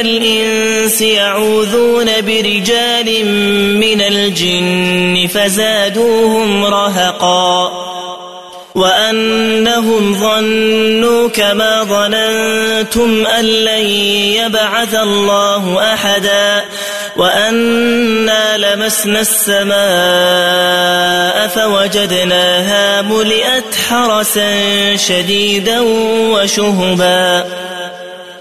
الإنس يعوذون برجال من الجن فزادوهم رهقا وأنهم ظنوا كما ظننتم أن لن يبعث الله أحدا وأنا لمسنا السماء فوجدناها ملئت حرسا شديدا وشهبا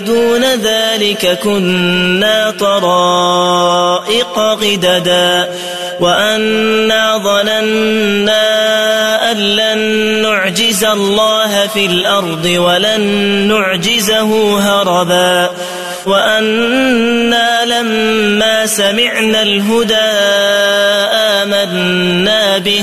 دون ذلك كنا طرائق غددا وأنا ظننا أن لن نعجز الله في الأرض ولن نعجزه هربا وأنا لما سمعنا الهدى آمنا به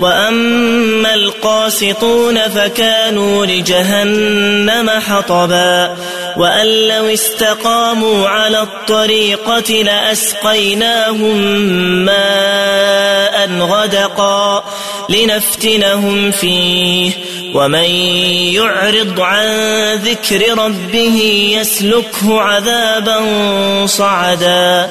وأما القاسطون فكانوا لجهنم حطبا وأن لو استقاموا على الطريقة لأسقيناهم ماء غدقا لنفتنهم فيه ومن يعرض عن ذكر ربه يسلكه عذابا صعدا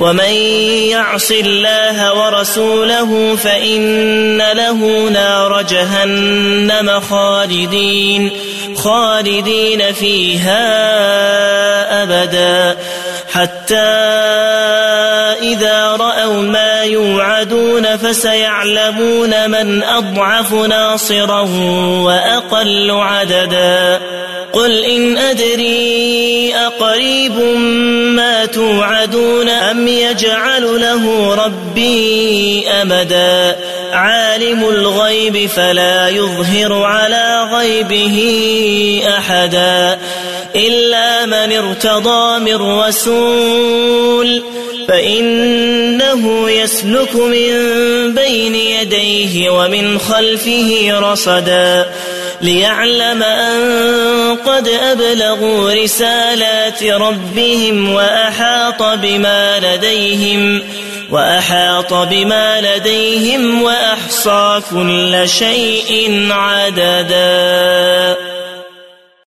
ومن يعص الله ورسوله فإن له نار جهنم خالدين خالدين فيها أبدا. حتى إذا رأوا ما يوعدون فسيعلمون من أضعف ناصرا وأقل عددا. قل إن أدري أقريب ما توعدون أم يجعل له ربي أمدا. عالم الغيب فلا يظهر على غيبه أحدا. إلا من ارتضى من رسول فإنه يسلك من بين يديه ومن خلفه رصدا ليعلم أن قد أبلغوا رسالات ربهم وأحاط بما لديهم وأحاط بما لديهم وأحصى كل شيء عددا.